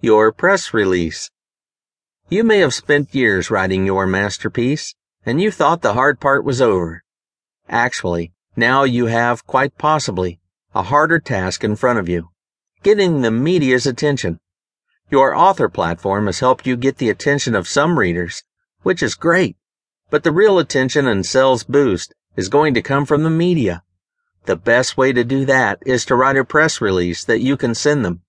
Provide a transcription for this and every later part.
your press release. You may have spent years writing your masterpiece, and you thought the hard part was over. Actually, now you have, quite possibly, a harder task in front of you getting the media's attention. Your author platform has helped you get the attention of some readers, which is great, but the real attention and sales boost is going to come from the media. The best way to do that is to write a press release that you can send them.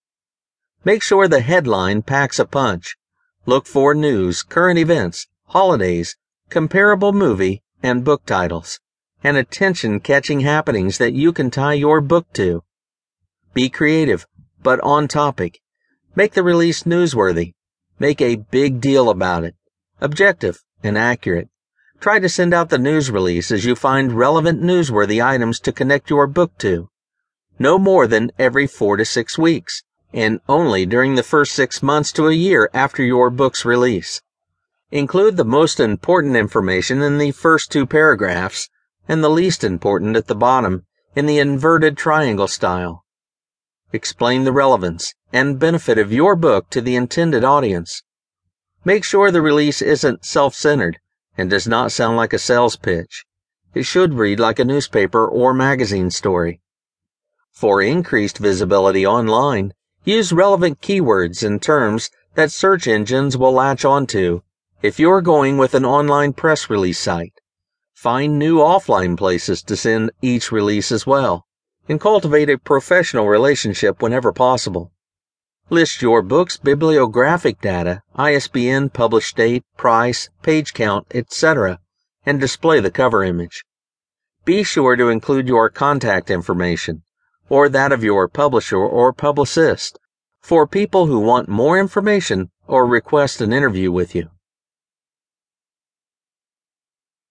Make sure the headline packs a punch. Look for news, current events, holidays, comparable movie and book titles, and attention catching happenings that you can tie your book to. Be creative, but on topic. Make the release newsworthy. Make a big deal about it. Objective and accurate. Try to send out the news release as you find relevant newsworthy items to connect your book to. No more than every four to six weeks, and only during the first six months to a year after your book's release. Include the most important information in the first two paragraphs and the least important at the bottom in the inverted triangle style. Explain the relevance and benefit of your book to the intended audience. Make sure the release isn't self-centered and does not sound like a sales pitch. It should read like a newspaper or magazine story. For increased visibility online, use relevant keywords and terms that search engines will latch onto if you're going with an online press release site, find new offline places to send each release as well, and cultivate a professional relationship whenever possible. List your book's bibliographic data, ISBN, published date, price, page count, etc., and display the cover image. Be sure to include your contact information, or that of your publisher or publicist, for people who want more information or request an interview with you.